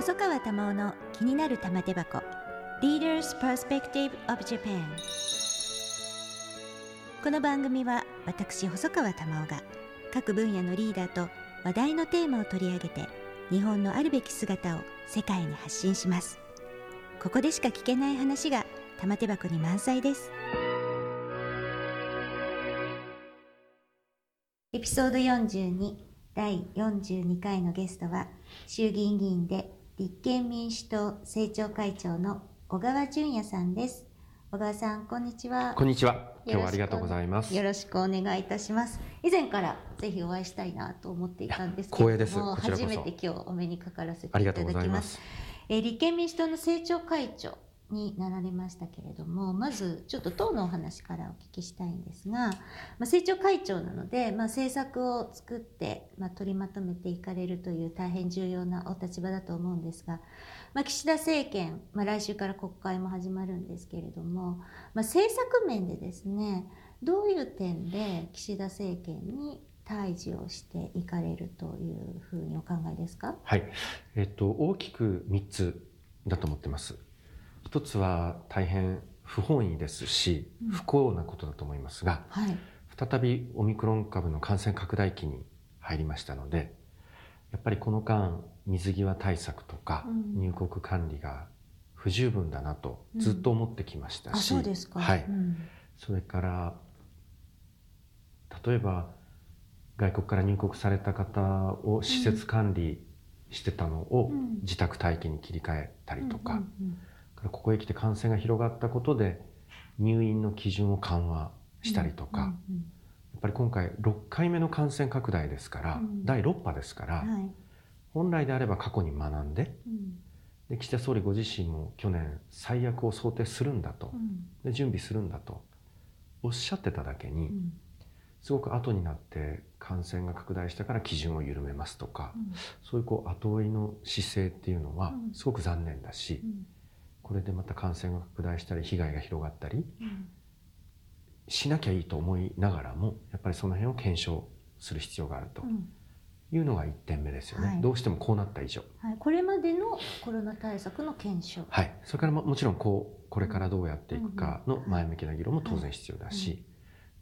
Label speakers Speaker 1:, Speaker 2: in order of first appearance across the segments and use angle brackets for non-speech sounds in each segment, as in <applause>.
Speaker 1: 細川珠緒の気になる玉手箱。Leaders Perspective of Japan この番組は私細川珠緒が各分野のリーダーと話題のテーマを取り上げて日本のあるべき姿を世界に発信します。ここでしか聞けない話が玉手箱に満載です。エピソード42第42回のゲストは衆議院議員で立憲民主党政調会長の小川淳也さんです。小川さんこんにちは。
Speaker 2: こんにちは。今日はありがとうございます。
Speaker 1: よろしくお願いいたします。以前からぜひお会いしたいなと思っていたんですけれども初めて今日お目にかからせていただきます。えー、立憲民主党の政調会長になられましたけれどもまずちょっと党のお話からお聞きしたいんですが、まあ、政調会長なので、まあ、政策を作って、まあ、取りまとめていかれるという大変重要なお立場だと思うんですが、まあ、岸田政権、まあ、来週から国会も始まるんですけれども、まあ、政策面でですねどういう点で岸田政権に対峙をしていかれるというふうにお考えですか？
Speaker 2: はい、えっと、大きく3つだと思ってます。一つは大変不本意ですし、不幸なことだと思いますが、はい、再びオミクロン株の感染拡大期に入りましたのでやっぱりこの間水際対策とか入国管理が不十分だなとずっと思ってきましたし、
Speaker 1: うん、
Speaker 2: はい、うん、それから例えば外国から入国された方を施設管理してたのを自宅待機に切り替えたりとか、うんうんうんここへ来て感染が広がったことで入院の基準を緩和したりとか、うんうんうん、やっぱり今回6回目の感染拡大ですから、うん、第6波ですから、はい、本来であれば過去に学んでうん、で岸田総理ご自身も去年最悪を想定するんだと、で準備するんだと。おっしゃってただけに、すごく後になって感染が拡大したから基準を緩めますとか、そういうこう後追いの姿勢っていうのはすごく残念だし。これでまた感染が拡大したり被害が広がったり、しなきゃいいと思いながらもやっぱりその辺を検証する必要があると。いうのが1点目ですよね、はい、どうしてもこうなった以上、
Speaker 1: はい、これまでのコロナ対策の検証。
Speaker 2: はい。それからももちろんこうこれからどうやっていくかの前向きな議論も当然必要だし、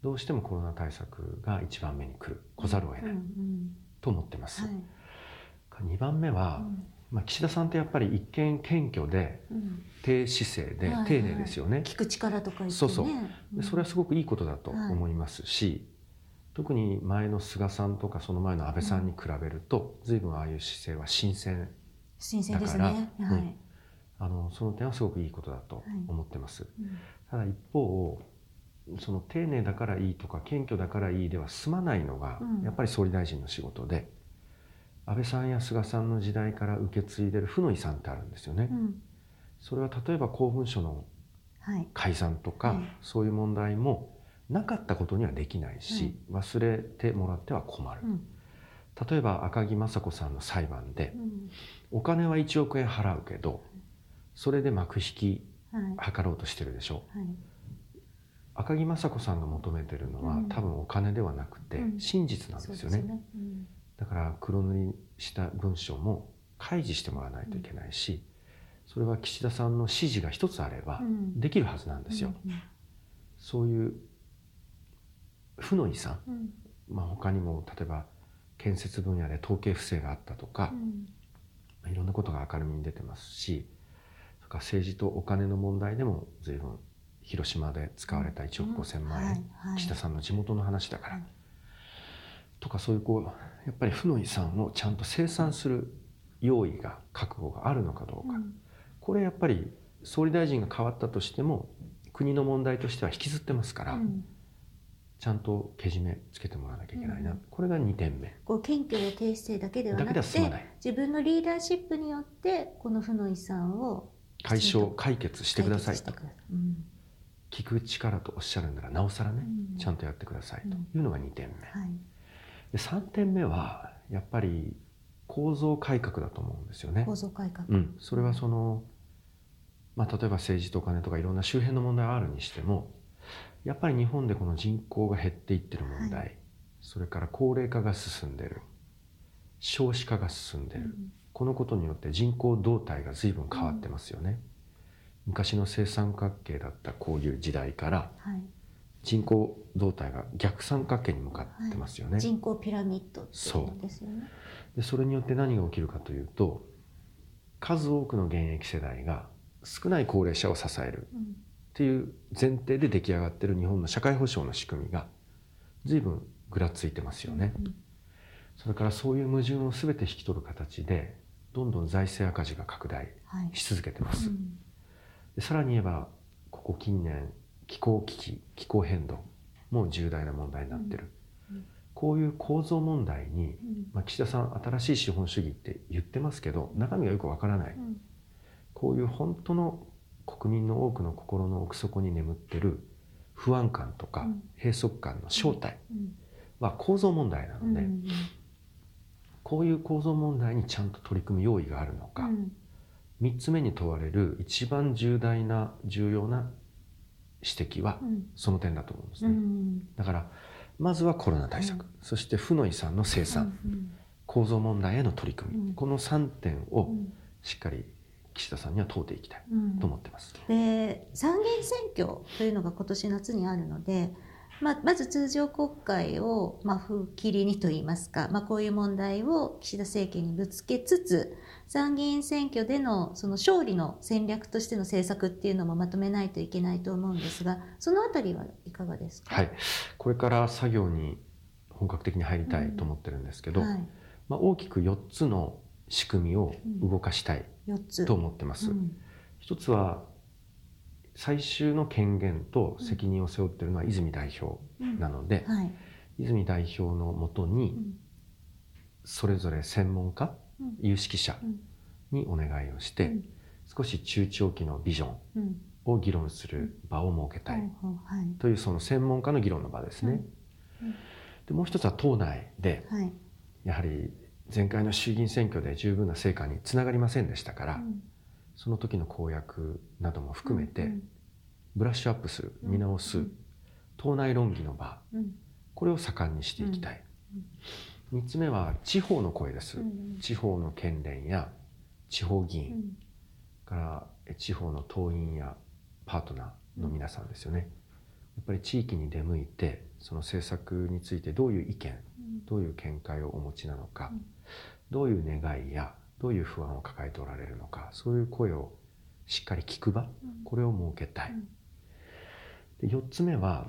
Speaker 2: どうしてもコロナ対策が一番目に来る来ざるを得ないと思ってます、はい、2番目は、まあ、岸田さんってやっぱり一見謙虚で、低姿勢で、丁寧ですよね。
Speaker 1: 聞く力とか、ね、
Speaker 2: そうそう。それはすごくいいことだと思いますし、特に前の菅さんとかその前の安倍さんに比べると、随分ああいう姿勢は新鮮
Speaker 1: 新鮮ですね。はい、
Speaker 2: あのその点はすごくいいことだと思ってます。ただ一方その丁寧だからいいとか謙虚だからいいでは済まないのが、やっぱり総理大臣の仕事で。安倍さんや菅さんの時代から受け継いでる負の遺産ってあるんですよね。うん、それは例えば公文書の改ざんとか、はい、そういう問題もなかったことにはできないし、はい、忘れてもらっては困る。うん、例えば赤木雅子さんの裁判で、うん、お金は1億円払うけどそれで幕引き図ろうとしてるでしょ？う。はい。赤木雅子さんが求めてるのは、うん、多分お金ではなくて真実なんですよね。ね。うん、だから黒塗りした文章も開示してもらわないといけないし、それは岸田さんの指示が一つあればできるはずなんですよ。そういう負の遺産、まあ、他にも例えば建設分野で統計不正があったとか、いろんなことが明るみに出てますしそれから政治とお金の問題でも随分広島で使われた1億5,000万円、岸田さんの地元の話だから。とかそういうこうやっぱり負の遺産をちゃんと清算する用意が覚悟があるのかどうか、うん、これやっぱり総理大臣が変わったとしても国の問題としては引きずってますから、うん、ちゃんとけじめつけてもらわなきゃいけないな、うん、これが2点目。
Speaker 1: こう謙虚や低姿勢だけではなくて自分のリーダーシップによってこの負の遺産を
Speaker 2: 解消解決してくださいと、聞く力とおっしゃるならなおさらね、ちゃんとやってくださいというのが2点目。はいで3点目はやっぱり構造改革だと思うんですよね。
Speaker 1: 構造改革、
Speaker 2: うん、それはその、まあ、例えば政治と金とかいろんな周辺の問題があるにしてもやっぱり日本でこの人口が減っていってる問題、はい、それから高齢化が進んでる少子化が進んでる、うん、このことによって人口動態が随分変わってますよね。昔の正三角形だったこういう時代から、人口動態が逆三角形に向かってますよね。はい、
Speaker 1: 人口ピラミッドっていうですよね。
Speaker 2: でそれによって何が起きるかというと数多くの現役世代が少ない高齢者を支えるっていう前提で出来上がってる日本の社会保障の仕組みが随分ぐらついてますよね。それからそういう矛盾を全て引き取る形でどんどん財政赤字が拡大し続けてます。はいうん、さらに言えばここ近年気候危機気候変動も重大な問題になってる、うんうん、こういう構造問題に、まあ、岸田さん新しい資本主義って言ってますけど中身がよくわからない、こういう本当の国民の多くの心の奥底に眠ってる不安感とか閉塞感の正体。は構造問題なので、こういう構造問題にちゃんと取り組む用意があるのか、うん、3つ目に問われる一番重大な重要な指摘はその点だと思うんですね。うん、だからまずはコロナ対策、うん、そして負の遺産の生産、うん、構造問題への取り組み、この3点をしっかり岸田さんには問うていきたいと思ってます。
Speaker 1: で参議院選挙というのが今年夏にあるのでまあ、まず通常国会を、まあ、風切りにといいますか、まあ、こういう問題を岸田政権にぶつけつつ参議院選挙でのその勝利の戦略としての政策っていうのもまとめないといけないと思うんですがそのあたりはいかがですか、
Speaker 2: はい、これから作業に本格的に入りたいと思ってるんですけど、うんはい、まあ、大きく4つの仕組みを動かしたいと思ってます。うん、一つは最終の権限と責任を背負っているのは泉代表なので、うんはい、泉代表のもとにそれぞれ専門家、うん、有識者にお願いをして、うん、少し中長期のビジョンを議論する場を設けたいというその専門家の議論の場ですね。でもう一つは党内で、やはり前回の衆議院選挙で十分な成果につながりませんでしたから、その時の公約なども含めて、ブラッシュアップする見直す、党内論議の場、これを盛んにしていきたい、3つ目は地方の声です、地方の県連や地方議員、から地方の党員やパートナーの皆さんですよね。やっぱり地域に出向いてその政策についてどういう意見、どういう見解をお持ちなのか、どういう願いやどういう不安を抱えておられるのかそういう声をしっかり聞く場、これを設けたい、で4つ目は、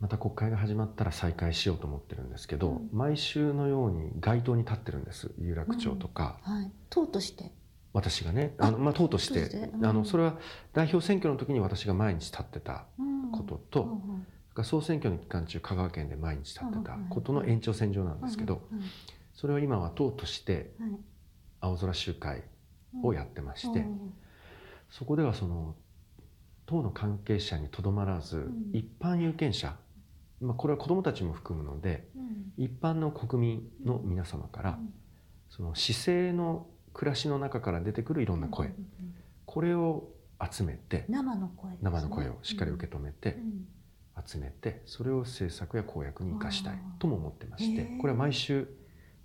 Speaker 2: また国会が始まったら再開しようと思ってるんですけど、毎週のように街頭に立ってるんです。有楽町とか、
Speaker 1: はい、党として。
Speaker 2: 私がねあの、まあ、党として、うん、あのそれは代表選挙の時に私が毎日立ってたことと、うん、総選挙の期間中香川県で毎日立ってたことの延長線上なんですけど、それを今は党として青空集会をやってまして、そこではその党の関係者にとどまらず、一般有権者、まあ、これは子どもたちも含むので、一般の国民の皆様から、その市政の暮らしの中から出てくるいろんな声、これを集めて
Speaker 1: 生の声、
Speaker 2: ね、生の声をしっかり受け止めて、集めてそれを政策や公約に生かしたいとも思ってましてこれは毎週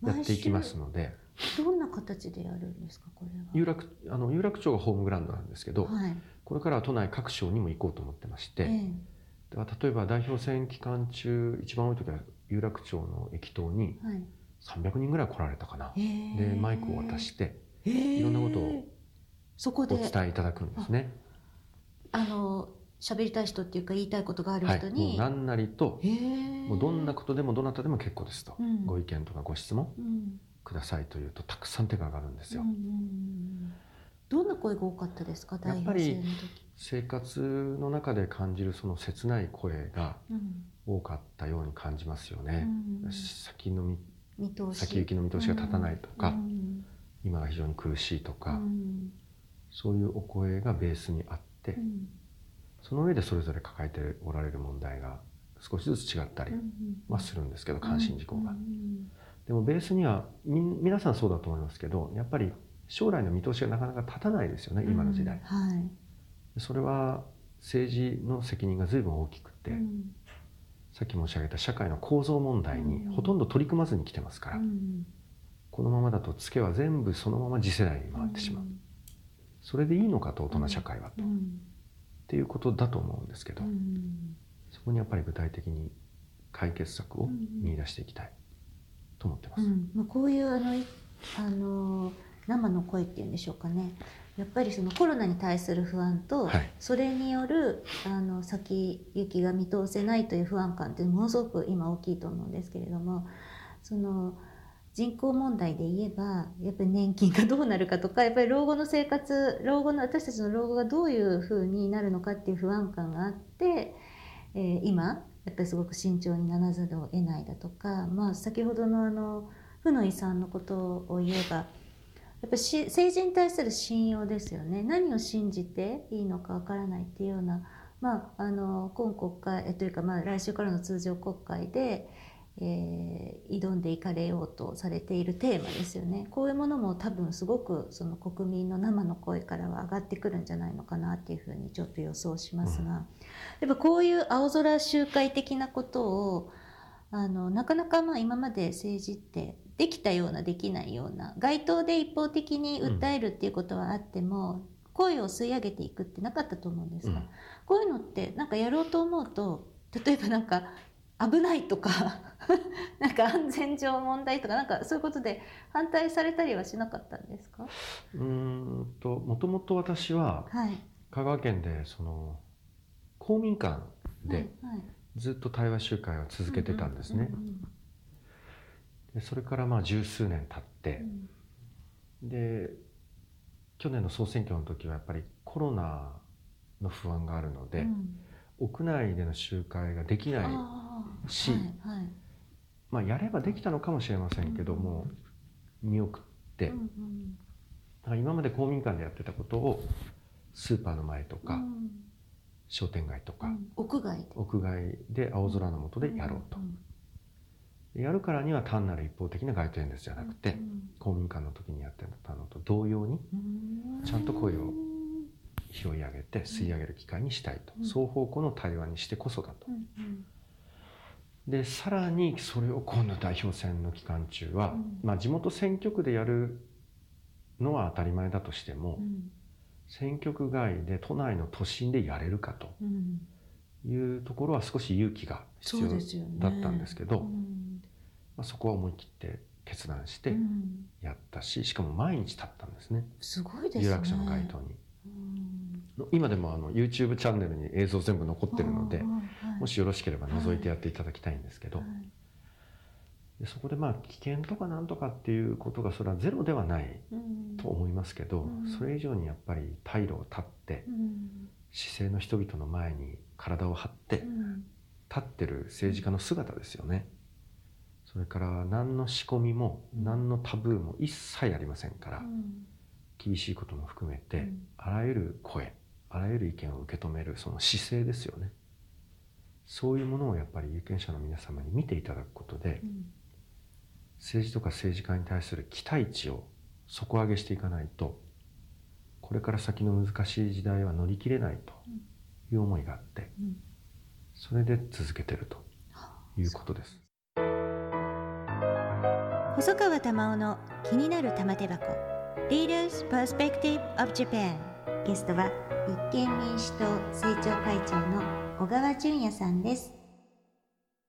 Speaker 2: やっていきますので。
Speaker 1: どんな形でやるんですかこれは？
Speaker 2: 有楽あの有楽町がホームグラウンドなんですけど、はい、これからは都内各省にも行こうと思ってまして、えー、では例えば代表選期間中一番多い時は有楽町の駅頭に300人ぐらい来られたかな、でマイクを渡して、いろんなことをお伝えいただくんですね。
Speaker 1: あの喋りたい人っていうか言いたいことがある人に、
Speaker 2: はい、何なりともうどんなことでもどなたでも結構ですと、うん、ご意見とかご質問くださいというとたくさん手が上がるんですよ。うんうん、
Speaker 1: どんな声が多かったですか？
Speaker 2: やっぱり生活の中で感じるその切ない声が多かったように感じますよね。うん、先の見先行きの見通しが立たないとか、今が非常に苦しいとか、そういうお声がベースにあって。その上でそれぞれ抱えておられる問題が少しずつ違ったりはするんですけど関心事項が。でもベースにはみ皆さんそうだと思いますけどやっぱり将来の見通しがなかなか立たないですよね今の時代。はい、それは政治の責任が随分大きくて、うん、さっき申し上げた社会の構造問題にほとんど取り組まずに来てますから、うん、このままだとツケは全部そのまま次世代に回ってしまう、それでいいのかと大人社会はと、っていうことだと思うんですけど、そこにやっぱり具体的に解決策を見出していきたいと思ってます。
Speaker 1: まあ、こういうあのあの生の声っていうんでしょうかね。やっぱりそのコロナに対する不安と、はい、それによるあの先行きが見通せないという不安感ってものすごく今大きいと思うんですけれどもその人口問題で言えばやっぱり年金がどうなるかとかやっぱり老後の生活老後の私たちの老後がどういうふうになるのかっていう不安感があって、えー、今やっぱりすごく慎重にならざるを得ないだとか、まあ、先ほどのあの負の遺産のことを言えばやっぱり政治に対する信用ですよね。何を信じていいのかわからないっていうような、まあ、あの今国会というか、まあ、来週からの通常国会で、えー、挑んでいかれようとされているテーマですよね。こういうものも多分すごくその国民の生の声からは上がってくるんじゃないのかなっていうふうにちょっと予想しますが、うん、やっぱこういう青空集会的なことをあのなかなかまあ今まで政治ってできたようなできないような街頭で一方的に訴えるっていうことはあっても、うん、声を吸い上げていくってなかったと思うんですが、うん、こういうのってなんかやろうと思うと例えばなんか危ないとか <laughs> なんか安全上問題とかなんかそういうことで反対されたりはしなかったんですか？
Speaker 2: うんともともと私は香川県でその公民館でずっと対話集会を続けてたんですね。でそれからまあ十数年経って、うん、で去年の総選挙の時はやっぱりコロナの不安があるので、うん、屋内での集会ができないし、はいはい、まあ、やればできたのかもしれませんけども、うん、見送って、うんうん、今まで公民館でやってたことをスーパーの前とか、商店街とか、
Speaker 1: 屋外
Speaker 2: 屋外で青空の下でやろうと。やるからには単なる一方的な街頭演説じゃなくて、公民館の時にやってたのと同様にちゃんと声を拾い上げて吸い上げる機会にしたいと、双方向の対話にしてこそだと。でさらにそれを今度代表選の期間中は、まあ、地元選挙区でやるのは当たり前だとしても、選挙区外で都内の都心でやれるかと。いうところは少し勇気が必要だったんですけど。まあ、そこは思い切って決断してやったし、うん、しかも毎日経ったんですね。
Speaker 1: すごいですね。
Speaker 2: 有楽町の街頭に、うん、今でもあの YouTube チャンネルに映像全部残ってるので、はい、もしよろしければ覗いてやっていただきたいんですけど、はい。でそこでまあ危険とかなんとかっていうことがそれはゼロではないと思いますけど、うん、それ以上にやっぱり退路を断って、うん、姿勢の人々の前に体を張って、立ってる政治家の姿ですよね。それから何の仕込みも何のタブーも一切ありませんから、うん、厳しいことも含めて、うん、あらゆる声あらゆる意見を受け止めるその姿勢ですよね。そういうものをやっぱり有権者の皆様に見ていただくことで、うん、政治とか政治家に対する期待値を底上げしていかないとこれから先の難しい時代は乗り切れないという思いがあって、それで続けてるということです。
Speaker 1: 細川玉緒の気になる玉手箱。Leaders Perspective of Japan ゲストは立憲民主党政調会長の小川淳也さんです。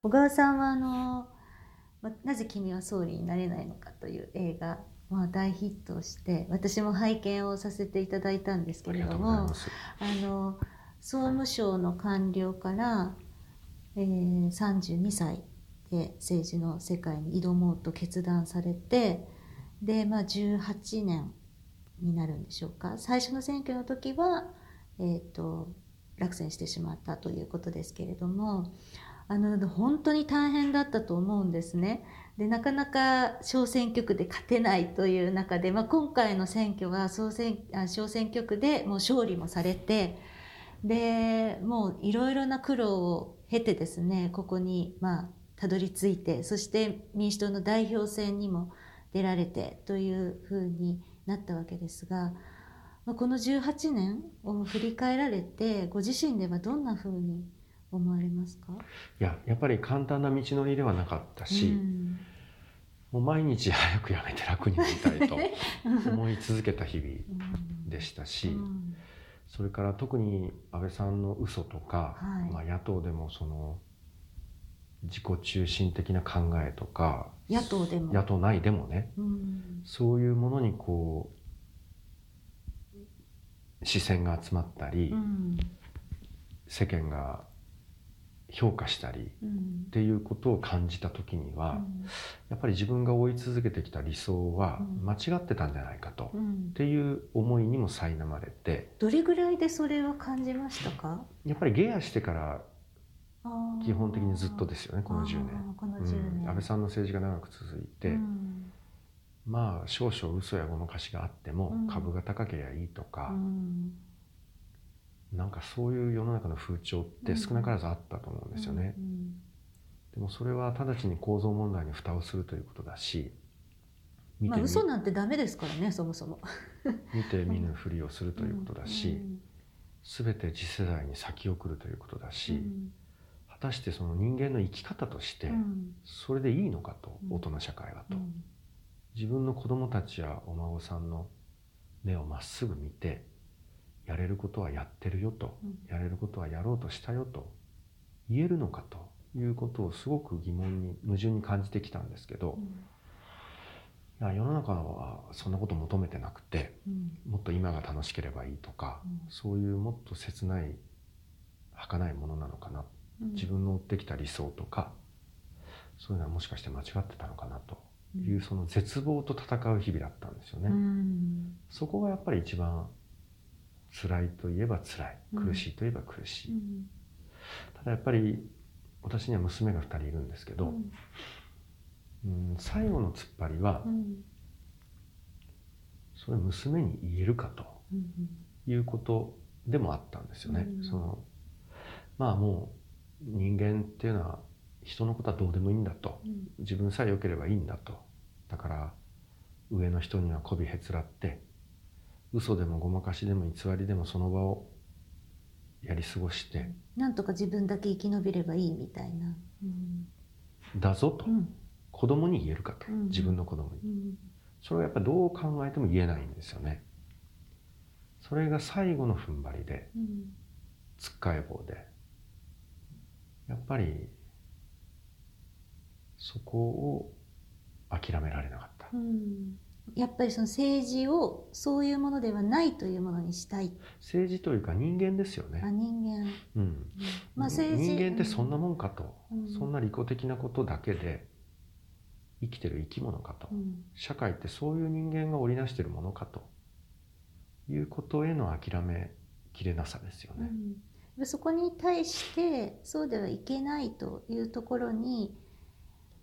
Speaker 1: 小川さんはあのなぜ君は総理になれないのかという映画まあ、大ヒットして私も拝見をさせていただいたんですけれどもあの総務省の官僚から、えー、32歳で政治の世界に挑もうと決断されてで、まあ、18年になるんでしょうか？最初の選挙の時は、えーと、落選してしまったということですけれどもあの本当に大変だったと思うんですね。でなかなか小選挙区で勝てないという中で、まあ、今回の選挙は総選小選挙区でもう勝利もされてでもういろいろな苦労を経てですねここにまあたどり着いてそして民主党の代表選にも出られてというふうになったわけですが、まあ、この18年を振り返られてご自身ではどんなふうに思われますか？
Speaker 2: いややっぱり簡単な道のりではなかったし、うん、もう毎日早くやめて楽になりたいと <laughs> 思い続けた日々でしたし、うん、それから特に安倍さんの嘘とか、はい、まあ、野党でもその自己中心的な考えとか
Speaker 1: 野党でも。
Speaker 2: 野党内でもね、うん、そういうものにこう視線が集まったり、うん、世間が評価したりっていうことを感じた時には、やっぱり自分が追い続けてきた理想は間違ってたんじゃないかと、っていう思いにも苛まれて
Speaker 1: どれぐらいでそれは感じましたか？
Speaker 2: やっぱりゲアしてから基本的にずっとですよねこの10年。
Speaker 1: この10年、
Speaker 2: うん、安倍さんの政治が長く続いて、うん、まあ少々嘘やごまかしがあっても、株が高ければいいとか、なんかそういう世の中の風潮って少なからずあったと思うんですよね。でもそれは直ちに構造問題に蓋をするということだし
Speaker 1: 見てまあ嘘なんてダメですからねそもそも。<laughs>
Speaker 2: 見て見ぬふりをするということだし、全て次世代に先送るということだし、果たしてその人間の生き方としてそれでいいのかと、大人社会はと、自分の子供たちやお孫さんの目をまっすぐ見てやれることはやってるよと、やれることはやろうとしたよと言えるのかということをすごく疑問に矛盾に感じてきたんですけど、いや世の中はそんなこと求めてなくて、もっと今が楽しければいいとか、そういうもっと切ない儚いものなのかな、自分の追ってきた理想とかそういうのはもしかして間違ってたのかなと。いう、その絶望と戦う日々だったんですよね。そこがやっぱり一番辛いといえば辛い。苦しいといえば苦しい、うん、ただやっぱり私には娘が2人いるんですけど、うん、うん、最後の突っ張りは、うん、それ娘に言えるかということでもあったんですよね。そのまあもう人間っていうのは人のことはどうでもいいんだと、自分さえ良ければいいんだと。だから上の人には媚びへつらって嘘でもごまかしでも偽りでもその場をやり過ごして
Speaker 1: なんとか自分だけ生き延びればいいみたいな、
Speaker 2: うん、だぞと、うん、子供に言えるかと、うん、自分の子供に、うん、それはやっぱりどう考えても言えないんですよね。それが最後の踏ん張りで、つっかえ棒でやっぱりそこを諦められなかった、
Speaker 1: やっぱりその政治をそういうものではないというものにしたい。
Speaker 2: 政治というか人間ですよね。
Speaker 1: あ人間、
Speaker 2: うん、まあ、政治。人間ってそんなもんかと、うん、そんな利己的なことだけで生きてる生き物かと、うん、社会ってそういう人間が織りなしてるものかと。いうことへの諦めきれなさですよね、
Speaker 1: うん、そこに対してそうではいけないというところに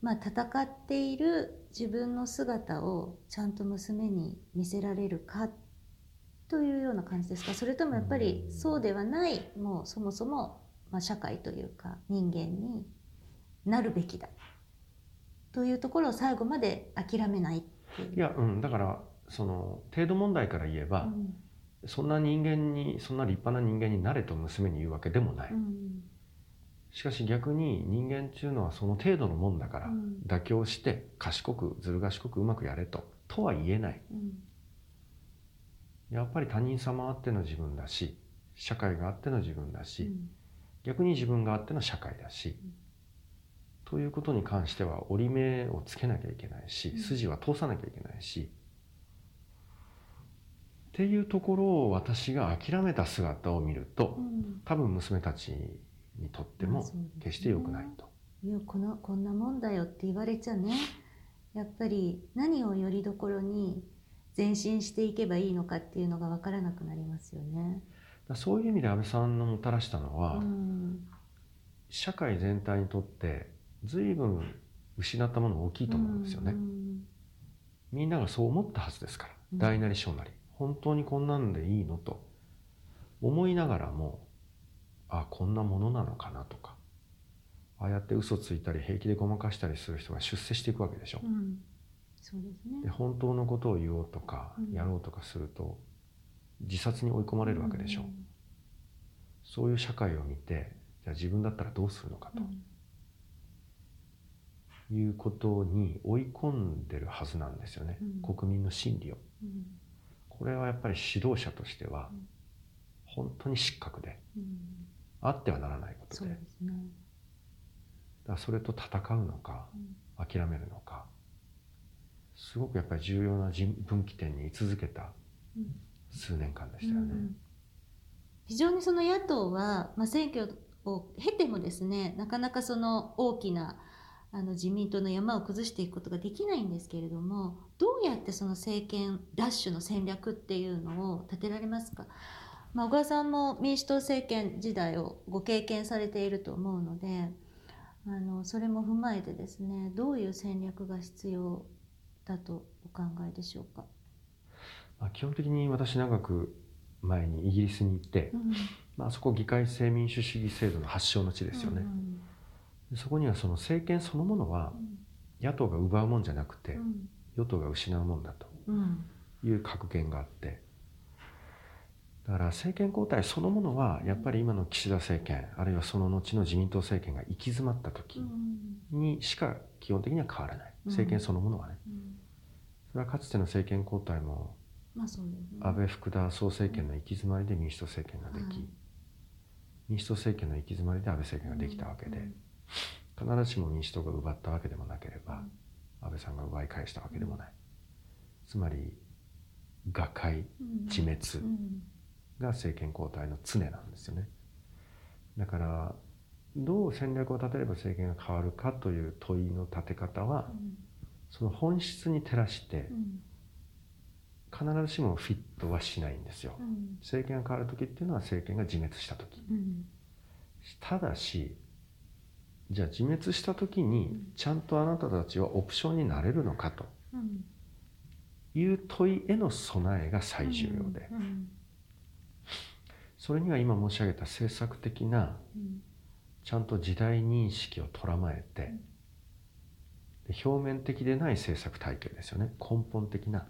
Speaker 1: まあ、戦っている自分の姿をちゃんと娘に見せられるかというような感じですか？それともやっぱりそうではないもうそもそも、まあ、社会というか人間になるべきだというところを最後まで諦めない
Speaker 2: いや、うん、だからその程度問題から言えば、うん、そんな人間にそんな立派な人間になれと娘に言うわけでもない。うん。しかし逆に人間っていうのはその程度のもんだから、妥協して賢くずる賢くうまくやれととは言えない、うん、やっぱり他人様あっての自分だし社会があっての自分だし、うん、逆に自分があっての社会だし、うん、ということに関しては折り目をつけなきゃいけないし、筋は通さなきゃいけないしっていうところを私が諦めた姿を見ると、多分娘たちにとっても決して良くないと。
Speaker 1: いやこのこんなもんだよって言われちゃね。やっぱり何をよりどころに前進していけばいいのかっていうのが分からなくなりますよね。
Speaker 2: そういう意味で安倍さんのもたらしたのは、うん、社会全体にとって随分失ったもの大きいと思うんですよね。うん、みんながそう思ったはずですから、大なり小なり本当にこんなんでいいの？と。思いながらもあこんなものなのかなとか。ああやって嘘ついたり平気でごまかしたりする人が出世していくわけでしょ。うん、
Speaker 1: そうですね、
Speaker 2: で本当のことを言おうとか、やろうとかすると自殺に追い込まれるわけでしょ。うん、そういう社会を見てじゃあ自分だったらどうするのかと。いうことに追い込んでるはずなんですよね、うん、国民の心理を、うん、これはやっぱり指導者としては本当に失格で、うん、あってはならないことで、ね、だそれと戦うのか、諦めるのかすごくやっぱり重要な分岐点に居続けた数年間でしたよね。
Speaker 1: 非常にその野党は、まあ、選挙を経てもですねなかなかその大きなあの自民党の山を崩していくことができないんですけれどもどうやってその政権ラッシュの戦略っていうのを立てられますか、まあ、小川さんも民主党政権時代をご経験されていると思うのであのそれも踏まえてですねどういう戦略が必要だとお考えでしょうか？
Speaker 2: 基本的に私長く前にイギリスに行って、うん、まあそこ議会制民主主義制度の発祥の地ですよね。うんそこにはその政権そのものは野党が奪うもんじゃなくて、与党が失うもんだという格言があって。だから政権交代そのものはやっぱり今の岸田政権あるいはその後の自民党政権が行き詰まった時にしか基本的には変わらない。政権そのものはね。それはかつての政権交代も安倍福田総政権の行き詰まりで民主党政権ができ民主党政権の行き詰まりで安倍政権ができたわけで。必ずしも民主党が奪ったわけでもなければ安倍さんが奪い返したわけでもない。つまり瓦解自滅が政権交代の常なんですよね。だからどう戦略を立てれば政権が変わるかという問いの立て方はその本質に照らして必ずしもフィットはしないんですよ。政権が変わる時っていうのは政権が自滅した時。ただしじゃあ自滅した時にちゃんとあなたたちはオプションになれるのかと。いう問いへの備えが最重要で。それには今申し上げた政策的なちゃんと時代認識をとらまえて表面的でない政策体系ですよね。根本的な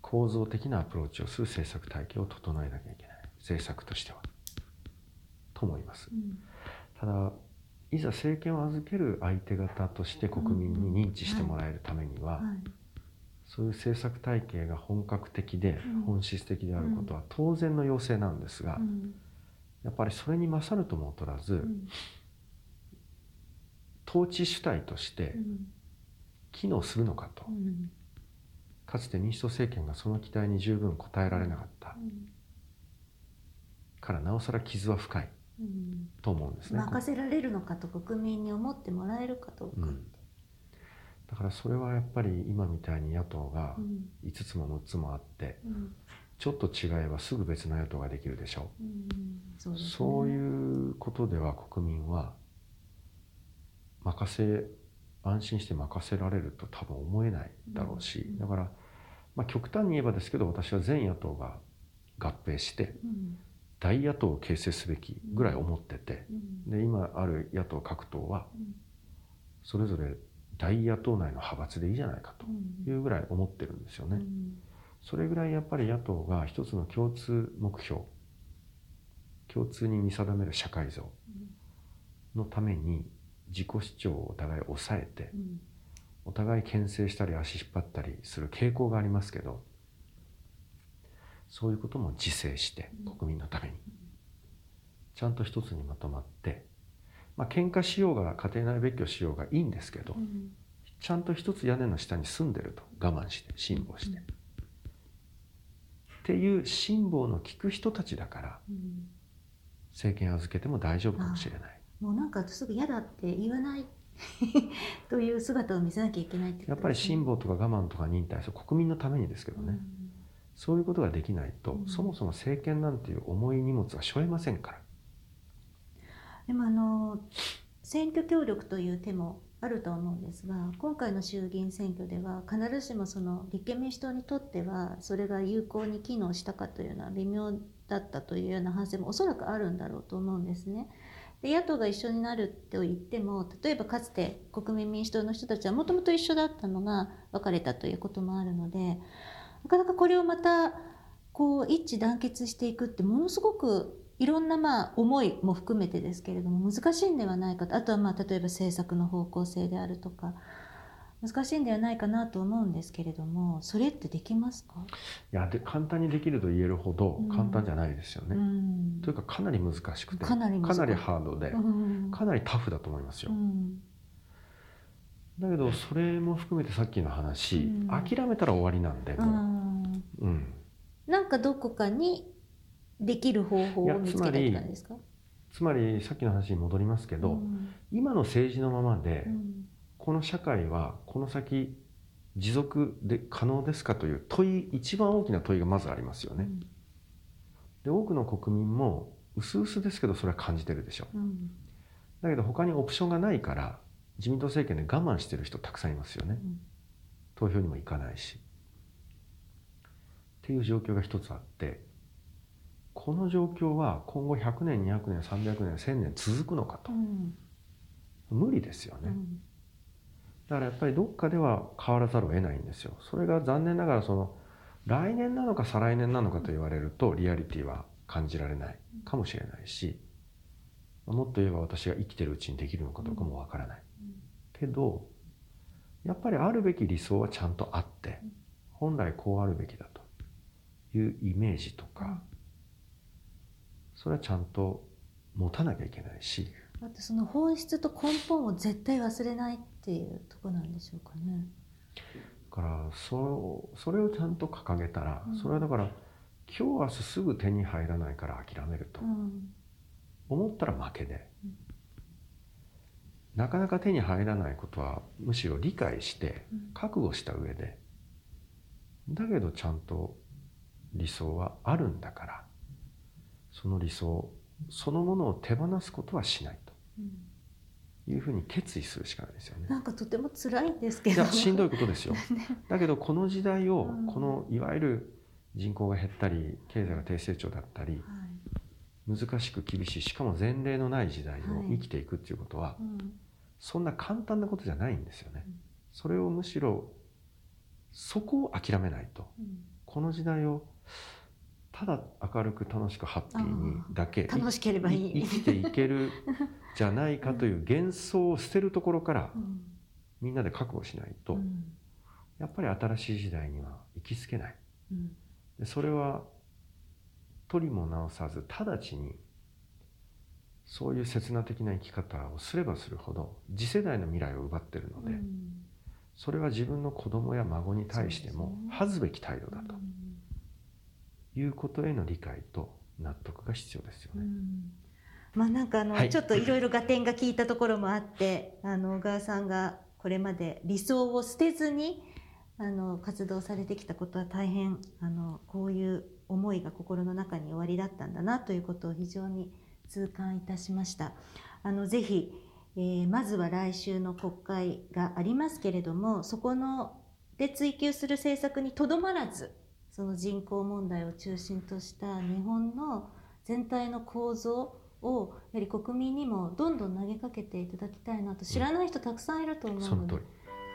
Speaker 2: 構造的なアプローチをする政策体系を整えなきゃいけない。政策としては。と思います。ただいざ政権を預ける相手方として国民に認知してもらえるためには、そういう政策体系が本格的で本質的であることは当然の要請なんですが、やっぱりそれに勝るとも劣らず、統治主体として機能するのかと、かつて民主党政権がその期待に十分応えられなかった、からなおさら傷は深い。と思うんですね。
Speaker 1: 任せられるのかと国民に思ってもらえるかどうか、うん、
Speaker 2: だからそれはやっぱり今みたいに野党が5つも6つもあって、うん、ちょっと違えばすぐ別の野党ができるでしょう、うん、そう、ね、そういうことでは国民は任せ安心して任せられると多分思えないだろうし、だから、まあ、極端に言えばですけど私は全野党が合併して、大野党を形成すべきぐらい思ってて、で今ある野党各党はそれぞれ大野党内の派閥でいいじゃないかというぐらい思ってるんですよね。それぐらいやっぱり野党が一つの共通目標共通に見定める社会像のために自己主張をお互い抑えて、お互い牽制したり足引っ張ったりする傾向がありますけどそういうことも自制して国民のために。ちゃんと一つにまとまってまあ喧嘩しようが家庭内別居しようがいいんですけど、ちゃんと一つ屋根の下に住んでると我慢して辛抱して、っていう辛抱の効く人たちだから、政権預けても大丈夫かもしれない。
Speaker 1: もうなんかすぐ嫌だって言わない <laughs> という姿を見せなきゃいけないって、
Speaker 2: ね、やっぱり辛抱とか我慢とか忍耐それ国民のためにですけどね、うんそういうことができないと、うん、そもそも政権なんていう重い荷物は背負えませんから。
Speaker 1: でもあの選挙協力という手もあると思うんですが今回の衆議院選挙では必ずしもその立憲民主党にとってはそれが有効に機能したかというのは微妙だったというような反省もおそらくあるんだろうと思うんですね。で野党が一緒になると言っても例えばかつて国民民主党の人たちはもともと一緒だったのが別れたということもあるのでなかなかこれをまたこう一致団結していくってものすごくいろんなまあ思いも含めてですけれども難しいんではないかと。あとはまあ例えば政策の方向性であるとか難しいんではないかなと思うんですけれどもそれってできますか？
Speaker 2: いやで簡単にできると言えるほど簡単じゃないですよね。うん、というかかなり難しくてかなりハードで、うん、かなりタフだと思いますよ。うん、だけどそれも含めてさっきの話、諦めたら終わりなんでも
Speaker 1: う、うん、なんかどこかにできる方法を見つけたんですか？
Speaker 2: つまりさっきの話に戻りますけど、今の政治のままで、この社会はこの先持続で可能ですかという問い一番大きな問いがまずありますよね。うん、で多くの国民も薄々ですけどそれは感じてるでしょう。うん、だけど他にオプションがないから自民党政権で我慢してる人たくさんいますよね。うん、投票にも行かないし。っていう状況が一つあってこの状況は今後100年200年300年1000年続くのかと、無理ですよね。だからやっぱりどっかでは変わらざるを得ないんですよ。それが残念ながらその来年なのか再来年なのかと言われるとリアリティは感じられないかもしれないしもっと言えば私が生きてるうちにできるのかどうかもわからない。けどやっぱりあるべき理想はちゃんとあって本来こうあるべきだというイメージとかそれはちゃんと持たなきゃいけないし。
Speaker 1: あとその本質と根本を絶対忘れないっていうとこなんでしょうかね。
Speaker 2: だからそそれをちゃんと掲げたら、うん、それはだから今日明日すぐ手に入らないから諦めると、うん、思ったら負けで、うん、なかなか手に入らないことはむしろ理解して覚悟した上で、だけどちゃんと理想はあるんだからその理想そのものを手放すことはしないと。いうふうに決意するしかないですよね。
Speaker 1: なんかとても辛いんですけど。
Speaker 2: しんどいことですよ。<laughs> だけどこの時代を、このいわゆる人口が減ったり経済が低成長だったり、はい、難しく厳しいしかも前例のない時代を生きていくっていうことは、はいうん、そんな簡単なことじゃないんですよね。うん、それをむしろそこを諦めないと、うん、この時代をただ明るく楽しくハッピーにだけ
Speaker 1: 楽しければい
Speaker 2: い。生きていけるじゃないかという幻想を捨てるところから、みんなで覚悟しないと、やっぱり新しい時代には行きつけない。でそれは取りも直さず直ちにそういう刹那的な生き方をすればするほど次世代の未来を奪ってるので、それは自分の子供や孫に対しても恥ずべき態度だと。いうことへの理解と納得が必要ですよね。
Speaker 1: まあなんかあの、はい、ちょっといろいろ合点が効いたところもあってあの小川さんがこれまで理想を捨てずにあの活動されてきたことは大変あのこういう思いが心の中におありだったんだなということを非常に痛感いたしました。あのぜひ、えー、まずは来週の国会がありますけれどもそこので追求する政策にとどまらずその人口問題を中心とした日本の全体の構造をやはり国民にもどんどん投げかけていただきたいなと知らない人たくさんいると思うので、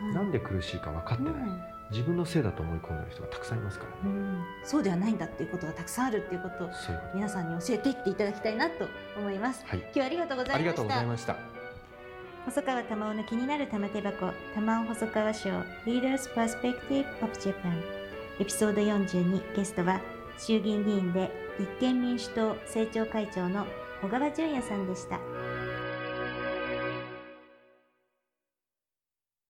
Speaker 2: うんはい、なんで苦しいか分かってない、うん、自分のせいだと思い込んでる人がたくさんいますから、ね、うん、
Speaker 1: そうではないんだっていうことがたくさんあるっていうことを皆さんに教えていっていただきたいなと思います、はい、今日はありがとうございました。ありがとうございました。細川玉緒の気になる玉手箱玉緒細川賞 Leaders Perspective of Japan エピソード42ゲストは衆議院議員で立憲民主党政調会長の小川淳也さんでした。